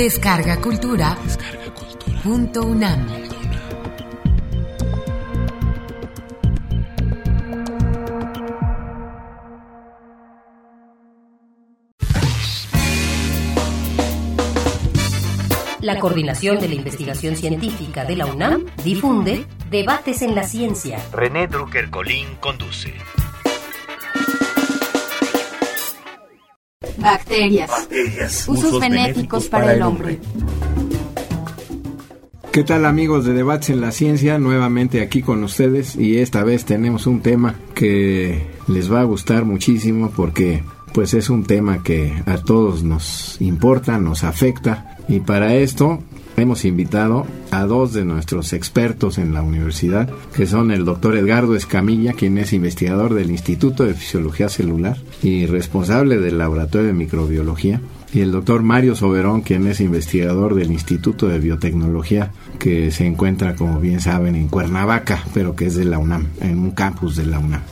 Descarga Cultura. Punto UNAM. La Coordinación de la Investigación Científica de la UNAM difunde Debates en la Ciencia. René Drucker Colín conduce. Bacterias. Usos, benéficos, para, el hombre. ¿Qué tal amigos de Debates en la Ciencia? Nuevamente aquí con ustedes y esta vez tenemos un tema que les va a gustar muchísimo porque pues es un tema que a todos nos importa, nos afecta y para esto hemos invitado a dos de nuestros expertos en la universidad, que son el doctor Edgardo Escamilla, quien es investigador del Instituto de Fisiología Celular y responsable del Laboratorio de Microbiología, y el doctor Mario Soberón, quien es investigador del Instituto de Biotecnología, que se encuentra, como bien saben, en Cuernavaca, pero que es de la UNAM, en un campus de la UNAM.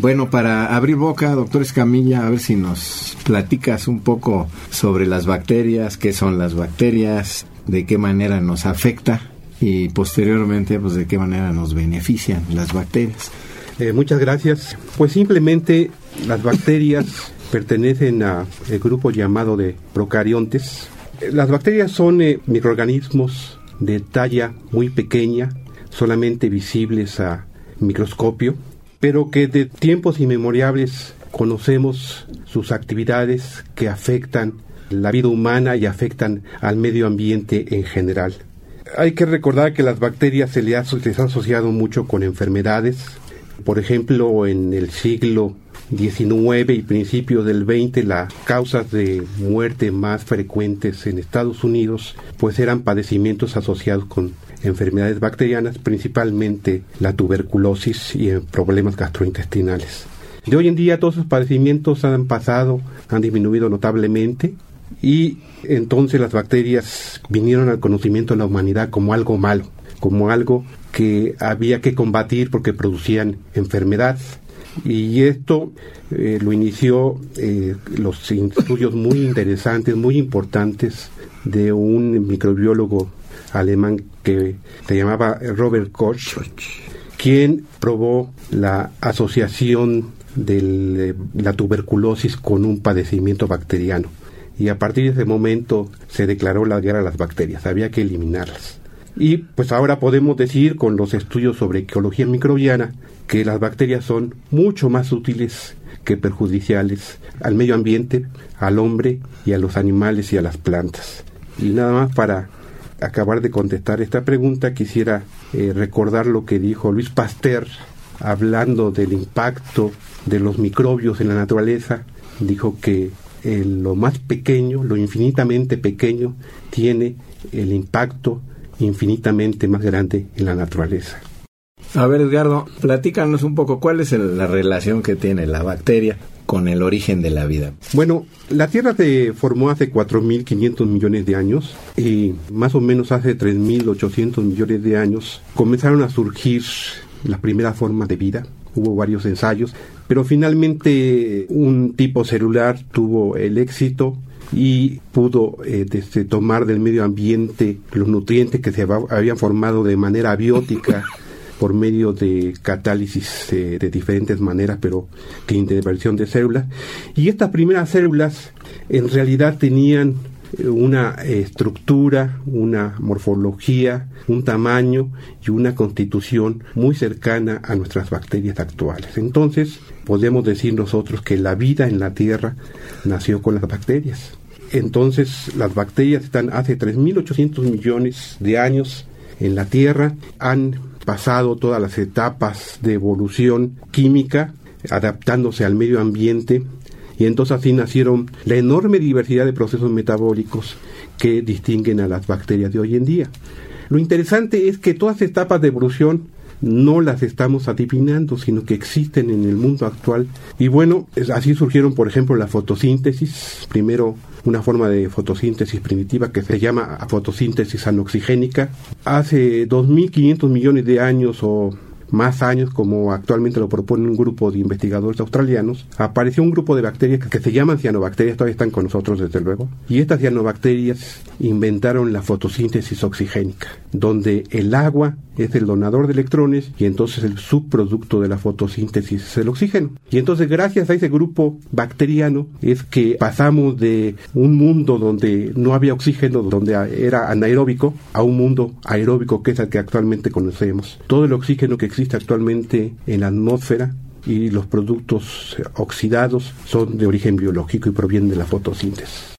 Bueno, para abrir boca, doctor Escamilla, a ver si nos platicas un poco sobre las bacterias, qué son las bacterias, de qué manera nos afecta y posteriormente pues de qué manera nos benefician las bacterias. Eh, muchas gracias. Pues simplemente las bacterias pertenecen al grupo llamado de procariontes. Las bacterias son eh, microorganismos de talla muy pequeña, solamente visibles a microscopio, pero que de tiempos inmemorables conocemos sus actividades que afectan la vida humana y afectan al medio ambiente en general. Hay que recordar que las bacterias se les, han asociado mucho con enfermedades. Por ejemplo, en el siglo XIX y principios del XX las causas de muerte más frecuentes en Estados Unidos pues eran padecimientos asociados con enfermedades bacterianas, principalmente la tuberculosis y problemas gastrointestinales. De hoy en día todos esos padecimientos han pasado, han disminuido notablemente y entonces las bacterias vinieron al conocimiento de la humanidad como algo malo, como algo que había que combatir porque producían enfermedad. Y esto eh, lo inició eh, los estudios muy interesantes, muy importantes de un microbiólogo alemán que se llamaba Robert Koch, quien probó la asociación de la tuberculosis con un padecimiento bacteriano y a partir de ese momento se declaró la guerra a las bacterias, había que eliminarlas. Y pues ahora podemos decir con los estudios sobre ecología microbiana que las bacterias son mucho más útiles que perjudiciales al medio ambiente, al hombre y a los animales y a las plantas. Y nada más para acabar de contestar esta pregunta quisiera eh, recordar lo que dijo Luis Pasteur hablando del impacto de los microbios en la naturaleza. Dijo que lo más pequeño, lo infinitamente pequeño, tiene el impacto infinitamente más grande en la naturaleza. A ver, Edgardo, platícanos un poco cuál es la relación que tiene la bacteria con el origen de la vida. Bueno, la Tierra se formó hace 4.500 millones de años y más o menos hace 3.800 millones de años comenzaron a surgir las primeras formas de vida. Hubo varios ensayos pero finalmente un tipo celular tuvo el éxito y pudo eh, desde tomar del medio ambiente los nutrientes que se habían formado de manera abiótica por medio de catálisis eh, de diferentes maneras, pero que intervención de células. Y estas primeras células en realidad tenían una estructura, una morfología, un tamaño y una constitución muy cercana a nuestras bacterias actuales. Entonces, podemos decir nosotros que la vida en la Tierra nació con las bacterias. Entonces, las bacterias están hace 3.800 millones de años en la Tierra, han pasado todas las etapas de evolución química, adaptándose al medio ambiente y entonces así nacieron la enorme diversidad de procesos metabólicos que distinguen a las bacterias de hoy en día. Lo interesante es que todas etapas de evolución no las estamos adivinando, sino que existen en el mundo actual. Y bueno, así surgieron, por ejemplo, la fotosíntesis, primero una forma de fotosíntesis primitiva que se llama fotosíntesis anoxigénica. Hace 2.500 millones de años o más años, como actualmente lo propone un grupo de investigadores australianos, apareció un grupo de bacterias que se llaman cianobacterias, todavía están con nosotros desde luego, y estas cianobacterias inventaron la fotosíntesis oxigénica, donde el agua es el donador de electrones y entonces el subproducto de la fotosíntesis es el oxígeno. Y entonces gracias a ese grupo bacteriano es que pasamos de un mundo donde no había oxígeno, donde era anaeróbico, a un mundo aeróbico que es el que actualmente conocemos. Todo el oxígeno que existe actualmente en la atmósfera y los productos oxidados son de origen biológico y provienen de la fotosíntesis.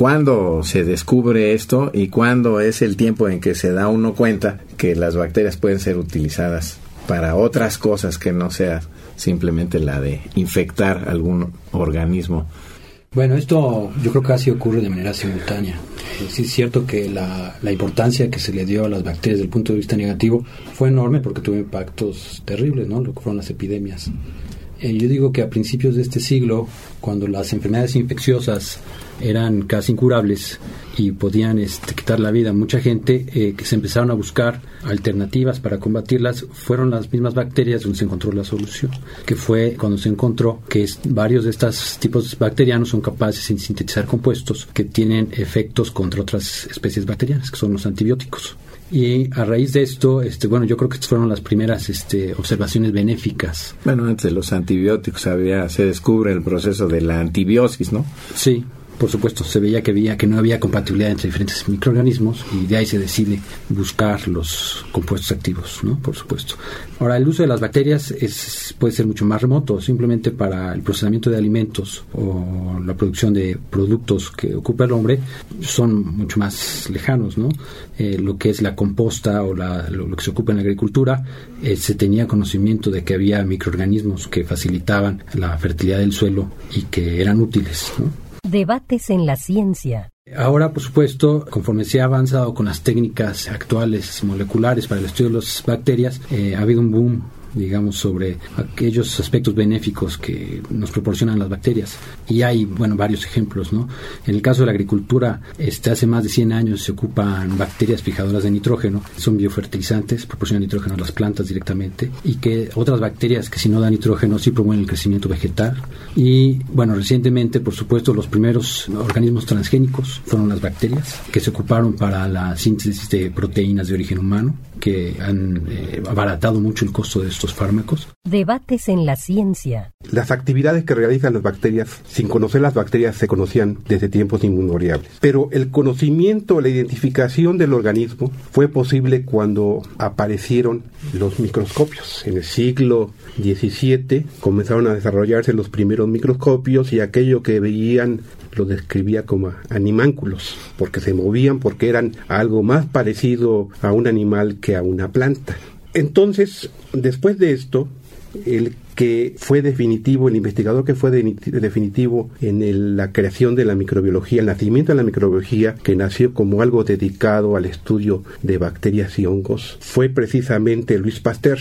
¿Cuándo se descubre esto y cuándo es el tiempo en que se da uno cuenta que las bacterias pueden ser utilizadas para otras cosas que no sea simplemente la de infectar algún organismo? Bueno, esto yo creo que casi ocurre de manera simultánea. Sí es cierto que la, la, importancia que se le dio a las bacterias desde el punto de vista negativo fue enorme porque tuvo impactos terribles, ¿no? Lo que fueron las epidemias. Eh, yo digo que a principios de este siglo, cuando las enfermedades infecciosas eran casi incurables y podían este, quitar la vida a mucha gente, eh, que se empezaron a buscar alternativas para combatirlas, fueron las mismas bacterias donde se encontró la solución, que fue cuando se encontró que varios de estos tipos bacterianos son capaces de sintetizar compuestos que tienen efectos contra otras especies bacterianas, que son los antibióticos. Y a raíz de esto, este, bueno, yo creo que estas fueron las primeras este, observaciones benéficas. Bueno, antes de los antibióticos había, se descubre el proceso de la antibiosis, ¿no? Sí, por supuesto, se veía que, había, que no había compatibilidad entre diferentes microorganismos y de ahí se decide buscar los compuestos activos, ¿no? Por supuesto. Ahora, el uso de las bacterias es, puede ser mucho más remoto, simplemente para el procesamiento de alimentos o la producción de productos que ocupa el hombre son mucho más lejanos, ¿no? Eh, lo que es la composta o lo, que se ocupa en la agricultura, eh, se tenía conocimiento de que había microorganismos que facilitaban la fertilidad del suelo y que eran útiles, ¿no? Debates en la ciencia. Ahora, por supuesto, conforme se ha avanzado con las técnicas actuales moleculares para el estudio de las bacterias, eh, ha habido un boom digamos, sobre aquellos aspectos benéficos que nos proporcionan las bacterias. Y hay, bueno, varios ejemplos, ¿no? En el caso de la agricultura, este, hace más de 100 años se ocupan bacterias fijadoras de nitrógeno, son biofertilizantes, proporcionan nitrógeno a las plantas directamente, y que otras bacterias que si no dan nitrógeno sí promueven el crecimiento vegetal. Y, bueno, recientemente, por supuesto, los primeros organismos transgénicos fueron las bacterias, que se ocuparon para la síntesis de proteínas de origen humano, que han eh, abaratado mucho el costo de estos fármacos. Debates en la ciencia. Las actividades que realizan las bacterias, sin conocer las bacterias, se conocían desde tiempos inmemoriales. Pero el conocimiento, la identificación del organismo fue posible cuando aparecieron los microscopios. En el siglo XVII comenzaron a desarrollarse los primeros microscopios y aquello que veían lo describía como animánculos, porque se movían, porque eran algo más parecido a un animal que a una planta. Entonces, después de esto, el que fue definitivo, el investigador que fue definitivo en la creación de la microbiología, el nacimiento de la microbiología, que nació como algo dedicado al estudio de bacterias y hongos, fue precisamente Luis Pasteur.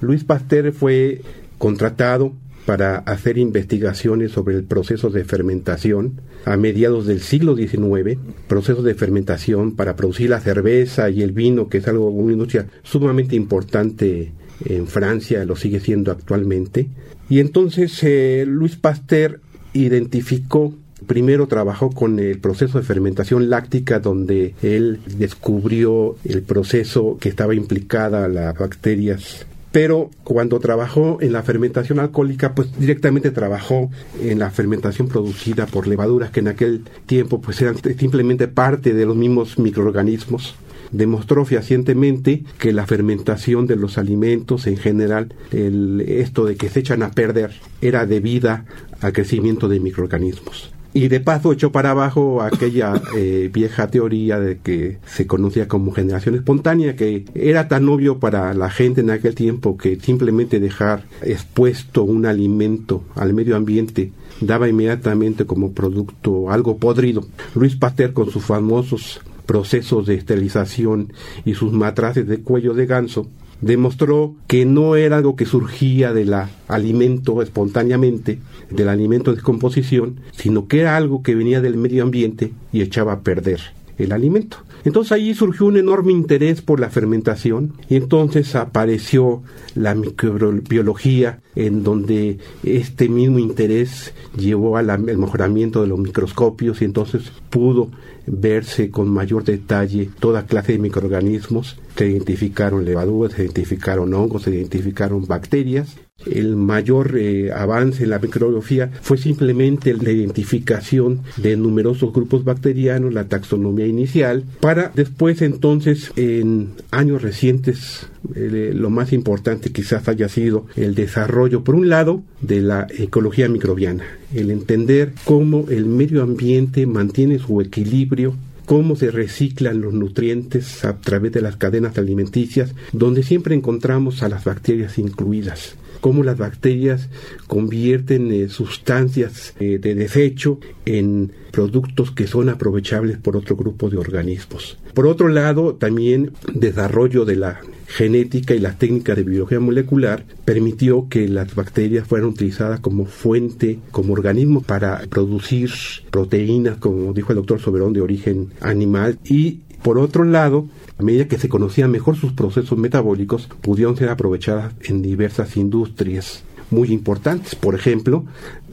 Luis Pasteur fue contratado para hacer investigaciones sobre el proceso de fermentación a mediados del siglo XIX, procesos de fermentación para producir la cerveza y el vino, que es algo, una industria sumamente importante en Francia, lo sigue siendo actualmente. Y entonces eh, Luis Pasteur identificó Primero trabajó con el proceso de fermentación láctica donde él descubrió el proceso que estaba implicada las bacterias pero cuando trabajó en la fermentación alcohólica, pues directamente trabajó en la fermentación producida por levaduras que en aquel tiempo pues eran simplemente parte de los mismos microorganismos demostró fehacientemente que la fermentación de los alimentos en general, esto de que se echan a perder, era debida al crecimiento de microorganismos. Y de paso echó para abajo aquella eh, vieja teoría de que se conocía como generación espontánea, que era tan obvio para la gente en aquel tiempo que simplemente dejar expuesto un alimento al medio ambiente daba inmediatamente como producto algo podrido. Luis Pasteur con sus famosos procesos de esterilización y sus matraces de cuello de ganso demostró que no era algo que surgía del alimento espontáneamente, del alimento de descomposición, sino que era algo que venía del medio ambiente y echaba a perder el alimento. Entonces ahí surgió un enorme interés por la fermentación y entonces apareció la microbiología en donde este mismo interés llevó al mejoramiento de los microscopios y entonces pudo verse con mayor detalle toda clase de microorganismos. Se identificaron levaduras, se identificaron hongos, se identificaron bacterias el mayor eh, avance en la microbiología fue simplemente la identificación de numerosos grupos bacterianos, la taxonomía inicial, para después entonces en años recientes eh, lo más importante quizás haya sido el desarrollo, por un lado, de la ecología microbiana, el entender cómo el medio ambiente mantiene su equilibrio cómo se reciclan los nutrientes a través de las cadenas alimenticias, donde siempre encontramos a las bacterias incluidas cómo las bacterias convierten eh, sustancias eh, de desecho en productos que son aprovechables por otro grupo de organismos. Por otro lado, también desarrollo de la genética y las técnicas de biología molecular permitió que las bacterias fueran utilizadas como fuente, como organismo para producir proteínas, como dijo el doctor Soberón, de origen animal y por otro lado, a medida que se conocían mejor sus procesos metabólicos, pudieron ser aprovechadas en diversas industrias muy importantes. Por ejemplo,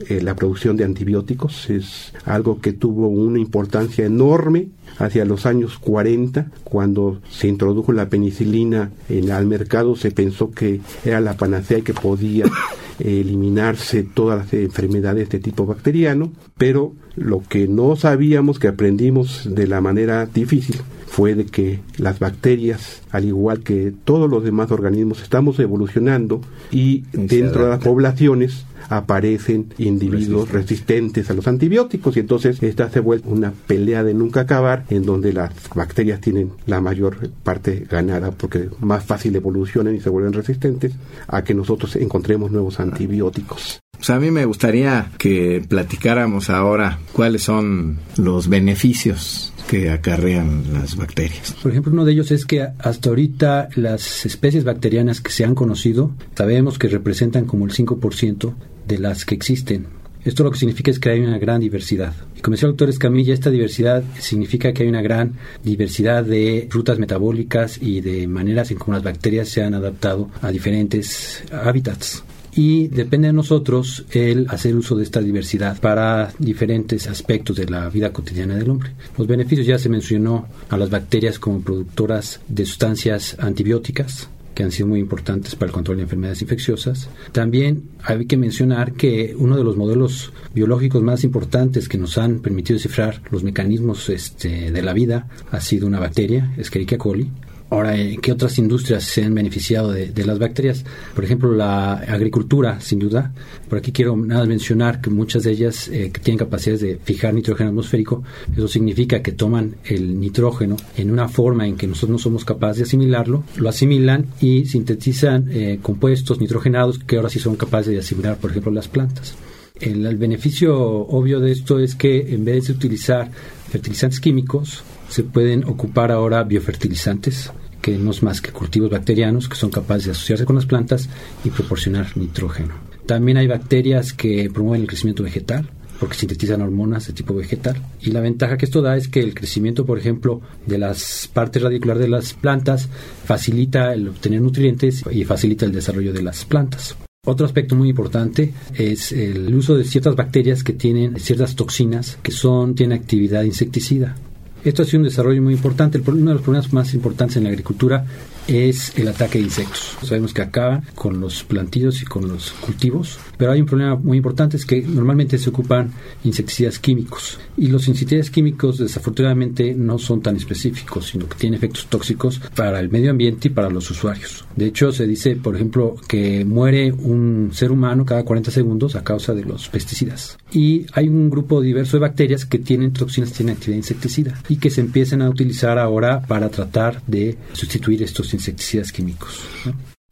eh, la producción de antibióticos es algo que tuvo una importancia enorme hacia los años 40, cuando se introdujo la penicilina en, al mercado, se pensó que era la panacea y que podía eliminarse todas las enfermedades de tipo bacteriano, pero lo que no sabíamos, que aprendimos de la manera difícil, fue de que las bacterias, al igual que todos los demás organismos, estamos evolucionando y dentro de las poblaciones aparecen individuos resistentes a los antibióticos y entonces esta se vuelve una pelea de nunca acabar en donde las bacterias tienen la mayor parte ganada porque más fácil evolucionan y se vuelven resistentes a que nosotros encontremos nuevos antibióticos. Pues a mí me gustaría que platicáramos ahora cuáles son los beneficios que acarrean las bacterias. Por ejemplo, uno de ellos es que hasta ahorita las especies bacterianas que se han conocido, sabemos que representan como el 5% de las que existen. Esto lo que significa es que hay una gran diversidad. Y como decía el doctor Escamilla, esta diversidad significa que hay una gran diversidad de rutas metabólicas y de maneras en cómo las bacterias se han adaptado a diferentes hábitats y depende de nosotros el hacer uso de esta diversidad para diferentes aspectos de la vida cotidiana del hombre. Los beneficios ya se mencionó a las bacterias como productoras de sustancias antibióticas, que han sido muy importantes para el control de enfermedades infecciosas. También hay que mencionar que uno de los modelos biológicos más importantes que nos han permitido descifrar los mecanismos este, de la vida ha sido una bacteria, Escherichia coli, Ahora, ¿qué otras industrias se han beneficiado de, las bacterias? Por ejemplo, la agricultura, sin duda. Por aquí quiero nada mencionar que muchas de ellas eh, tienen capacidades de fijar nitrógeno atmosférico. Eso significa que toman el nitrógeno en una forma en que nosotros no somos capaces de asimilarlo, lo asimilan y sintetizan eh, compuestos nitrogenados que ahora sí son capaces de asimilar, por ejemplo, las plantas. el beneficio obvio de esto es que en vez de utilizar fertilizantes químicos, se pueden ocupar ahora biofertilizantes que no es más que cultivos bacterianos que son capaces de asociarse con las plantas y proporcionar nitrógeno. También hay bacterias que promueven el crecimiento vegetal porque sintetizan hormonas de tipo vegetal. Y la ventaja que esto da es que el crecimiento, por ejemplo, de las partes radiculares de las plantas facilita el obtener nutrientes y facilita el desarrollo de las plantas. Otro aspecto muy importante es el uso de ciertas bacterias que tienen ciertas toxinas que son tienen actividad insecticida. Esto ha sido un desarrollo muy importante. Uno de los problemas más importantes en la agricultura es el ataque de insectos. Sabemos que acaba con los plantillos y con los cultivos, pero hay un problema muy importante, es que normalmente se ocupan insecticidas químicos y los insecticidas químicos desafortunadamente no son tan específicos, sino que tienen efectos tóxicos para el medio ambiente y para los usuarios. De hecho, se dice, por ejemplo, que muere un ser humano cada 40 segundos a causa de los pesticidas. Y hay un grupo diverso de bacterias que tienen toxinas, tienen actividad insecticida y que se empiezan a utilizar ahora para tratar de sustituir estos insecticidas químicos.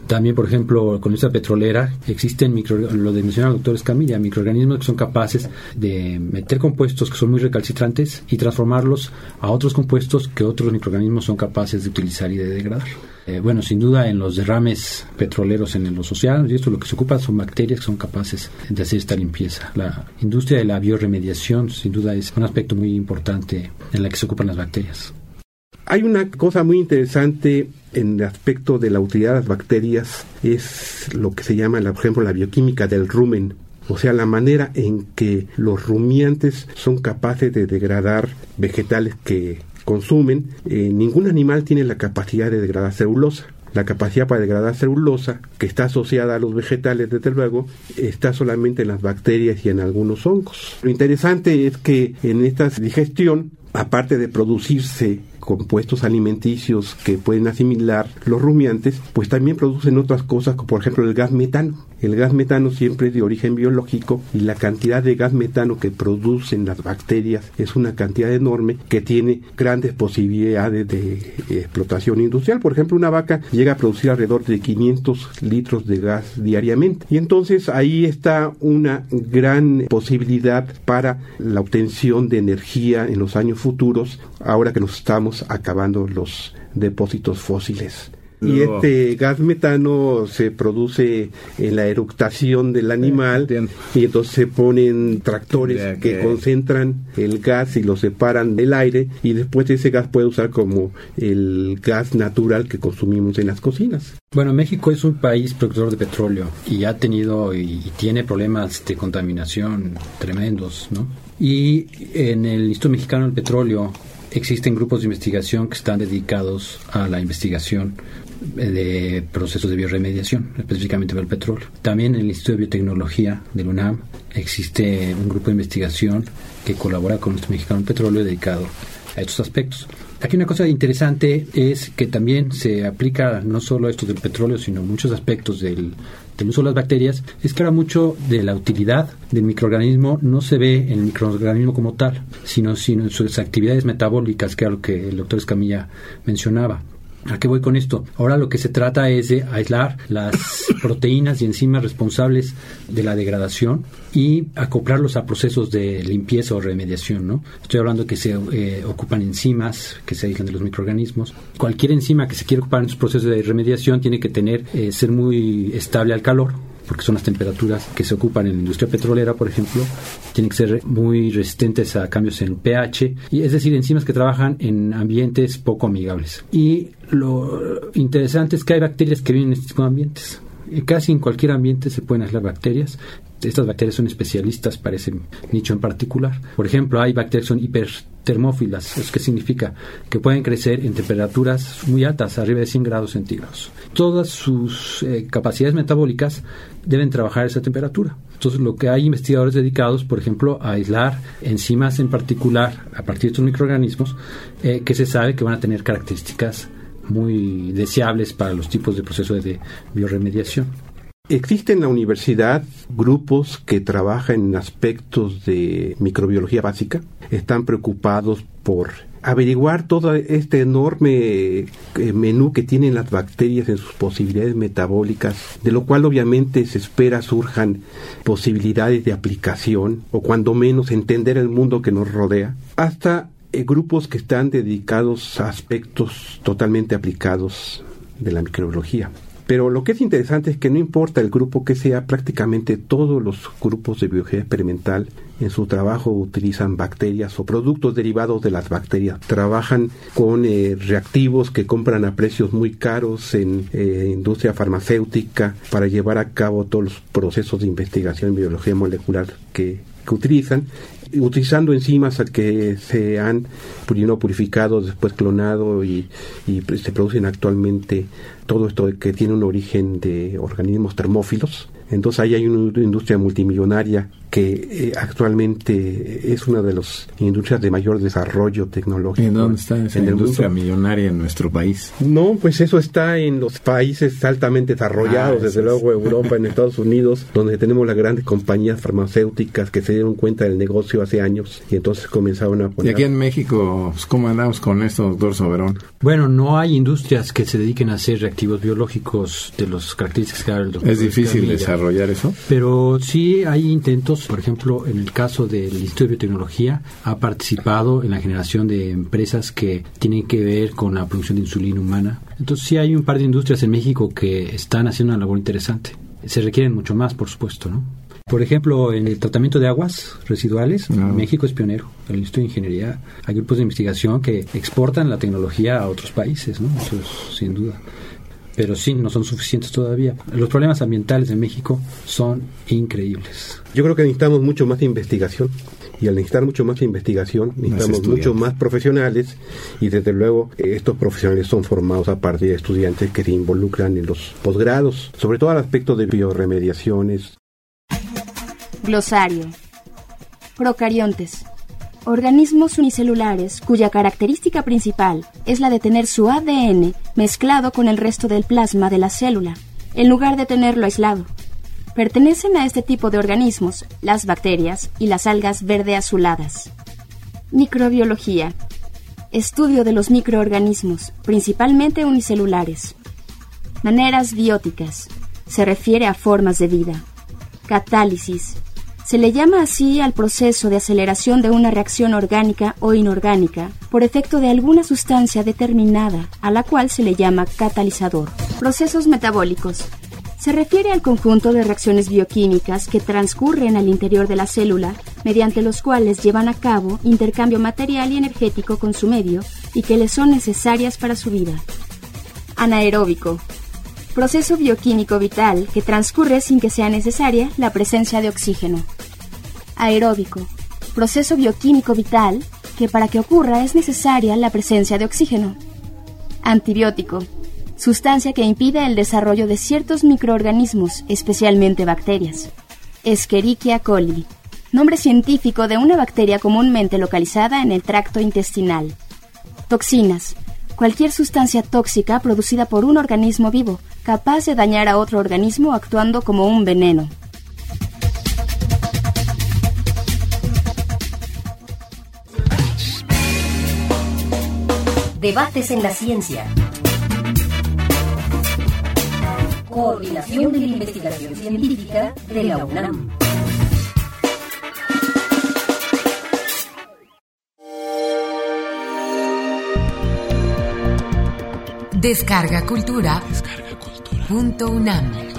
También, por ejemplo, con esta petrolera existen, micro, lo de mencionar el doctor Escamilla, microorganismos que son capaces de meter compuestos que son muy recalcitrantes y transformarlos a otros compuestos que otros microorganismos son capaces de utilizar y de degradar. Eh, bueno, sin duda en los derrames petroleros en los océanos y esto lo que se ocupa son bacterias que son capaces de hacer esta limpieza. La industria de la bioremediación sin duda es un aspecto muy importante en la que se ocupan las bacterias. Hay una cosa muy interesante en el aspecto de la utilidad de las bacterias, es lo que se llama, por ejemplo, la bioquímica del rumen. O sea, la manera en que los rumiantes son capaces de degradar vegetales que consumen. Eh, ningún animal tiene la capacidad de degradar celulosa. La capacidad para degradar celulosa, que está asociada a los vegetales, desde luego, está solamente en las bacterias y en algunos hongos. Lo interesante es que en esta digestión, aparte de producirse compuestos alimenticios que pueden asimilar los rumiantes, pues también producen otras cosas, como por ejemplo el gas metano. El gas metano siempre es de origen biológico y la cantidad de gas metano que producen las bacterias es una cantidad enorme que tiene grandes posibilidades de explotación industrial. Por ejemplo, una vaca llega a producir alrededor de 500 litros de gas diariamente. Y entonces ahí está una gran posibilidad para la obtención de energía en los años futuros, ahora que nos estamos acabando los depósitos fósiles. Y este gas metano se produce en la eructación del animal y entonces se ponen tractores que concentran el gas y lo separan del aire y después ese gas puede usar como el gas natural que consumimos en las cocinas. Bueno, México es un país productor de petróleo y ha tenido y tiene problemas de contaminación tremendos, ¿no? Y en el Instituto Mexicano del Petróleo existen grupos de investigación que están dedicados a la investigación de procesos de bioremediación, específicamente para el petróleo. También en el Instituto de Biotecnología del UNAM existe un grupo de investigación que colabora con nuestro mexicano petróleo dedicado a estos aspectos. Aquí una cosa interesante es que también se aplica no solo esto del petróleo, sino muchos aspectos del, del uso de las bacterias, es que ahora mucho de la utilidad del microorganismo no se ve en el microorganismo como tal, sino, sino en sus actividades metabólicas, que era lo que el doctor Escamilla mencionaba. ¿A qué voy con esto? Ahora lo que se trata es de aislar las proteínas y enzimas responsables de la degradación y acoplarlos a procesos de limpieza o remediación, ¿no? Estoy hablando que se eh, ocupan enzimas que se aíslan de los microorganismos. Cualquier enzima que se quiera ocupar en estos procesos de remediación tiene que tener, eh, ser muy estable al calor, porque son las temperaturas que se ocupan en la industria petrolera, por ejemplo, tienen que ser muy resistentes a cambios en pH, y es decir, enzimas que trabajan en ambientes poco amigables. Y lo interesante es que hay bacterias que viven en este tipo ambientes. Casi en cualquier ambiente se pueden aislar bacterias. Estas bacterias son especialistas para ese nicho en particular. Por ejemplo, hay bacterias que son hipertermófilas. ¿Eso qué significa? Que pueden crecer en temperaturas muy altas, arriba de 100 grados centígrados. Todas sus eh, capacidades metabólicas deben trabajar a esa temperatura. Entonces, lo que hay investigadores dedicados, por ejemplo, a aislar enzimas en particular a partir de estos microorganismos eh, que se sabe que van a tener características muy deseables para los tipos de procesos de bioremediación. Existen en la universidad grupos que trabajan en aspectos de microbiología básica, están preocupados por averiguar todo este enorme eh, menú que tienen las bacterias en sus posibilidades metabólicas, de lo cual obviamente se espera surjan posibilidades de aplicación o cuando menos entender el mundo que nos rodea, hasta eh, grupos que están dedicados a aspectos totalmente aplicados de la microbiología. Pero lo que es interesante es que no importa el grupo que sea, prácticamente todos los grupos de biología experimental en su trabajo utilizan bacterias o productos derivados de las bacterias. Trabajan con eh, reactivos que compran a precios muy caros en eh, industria farmacéutica para llevar a cabo todos los procesos de investigación en biología molecular que, que utilizan utilizando enzimas que se han purificado, después clonado y, y, se producen actualmente todo esto que tiene un origen de organismos termófilos. Entonces ahí hay una industria multimillonaria que eh, actualmente es una de las industrias de mayor desarrollo tecnológico. ¿En dónde está esa industria millonaria en nuestro país? No, pues eso está en los países altamente desarrollados, ah, desde luego Europa, en Estados Unidos, donde tenemos las grandes compañías farmacéuticas que se dieron cuenta del negocio hace años y entonces comenzaron a poner... ¿Y aquí en México, pues, cómo andamos con esto, doctor Soberón? Bueno, no hay industrias que se dediquen a hacer reactivos biológicos de los características que el doctor Es difícil desarrollar eso. Pero sí hay intentos por ejemplo, en el caso del Instituto de Biotecnología, ha participado en la generación de empresas que tienen que ver con la producción de insulina humana. Entonces sí hay un par de industrias en México que están haciendo una labor interesante. Se requieren mucho más, por supuesto, ¿no? Por ejemplo, en el tratamiento de aguas residuales, México es pionero. El Instituto de Ingeniería, hay grupos de investigación que exportan la tecnología a otros países, ¿no? Eso es, sin duda. Pero sí, no son suficientes todavía. Los problemas ambientales de México son increíbles. Yo creo que necesitamos mucho más investigación y al necesitar mucho más investigación necesitamos mucho más profesionales y desde luego estos profesionales son formados a partir de estudiantes que se involucran en los posgrados, sobre todo al aspecto de bioremediaciones, Glosario. Procariontes. Organismos unicelulares cuya característica principal es la de tener su ADN mezclado con el resto del plasma de la célula, en lugar de tenerlo aislado. Pertenecen a este tipo de organismos las bacterias y las algas verde azuladas. Microbiología. Estudio de los microorganismos, principalmente unicelulares. Maneras bióticas. Se refiere a formas de vida. Catálisis se le llama así al proceso de aceleración de una reacción orgánica o inorgánica por efecto de alguna sustancia determinada, a la cual se le llama catalizador. Procesos metabólicos. Se refiere al conjunto de reacciones bioquímicas que transcurren al interior de la célula, mediante los cuales llevan a cabo intercambio material y energético con su medio y que le son necesarias para su vida. Anaeróbico proceso bioquímico vital que transcurre sin que sea necesaria la presencia de oxígeno. Aeróbico, proceso bioquímico vital que para que ocurra es necesaria la presencia de oxígeno. Antibiótico, sustancia que impide el desarrollo de ciertos microorganismos, especialmente bacterias. Escherichia coli, nombre científico de una bacteria comúnmente localizada en el tracto intestinal. Toxinas, cualquier sustancia tóxica producida por un organismo vivo, capaz de dañar a otro organismo actuando como un veneno. Debates en la ciencia. Coordinación de la investigación científica de la UNAM. Descarga Cultura. Descarga Cultura. Punto UNAM.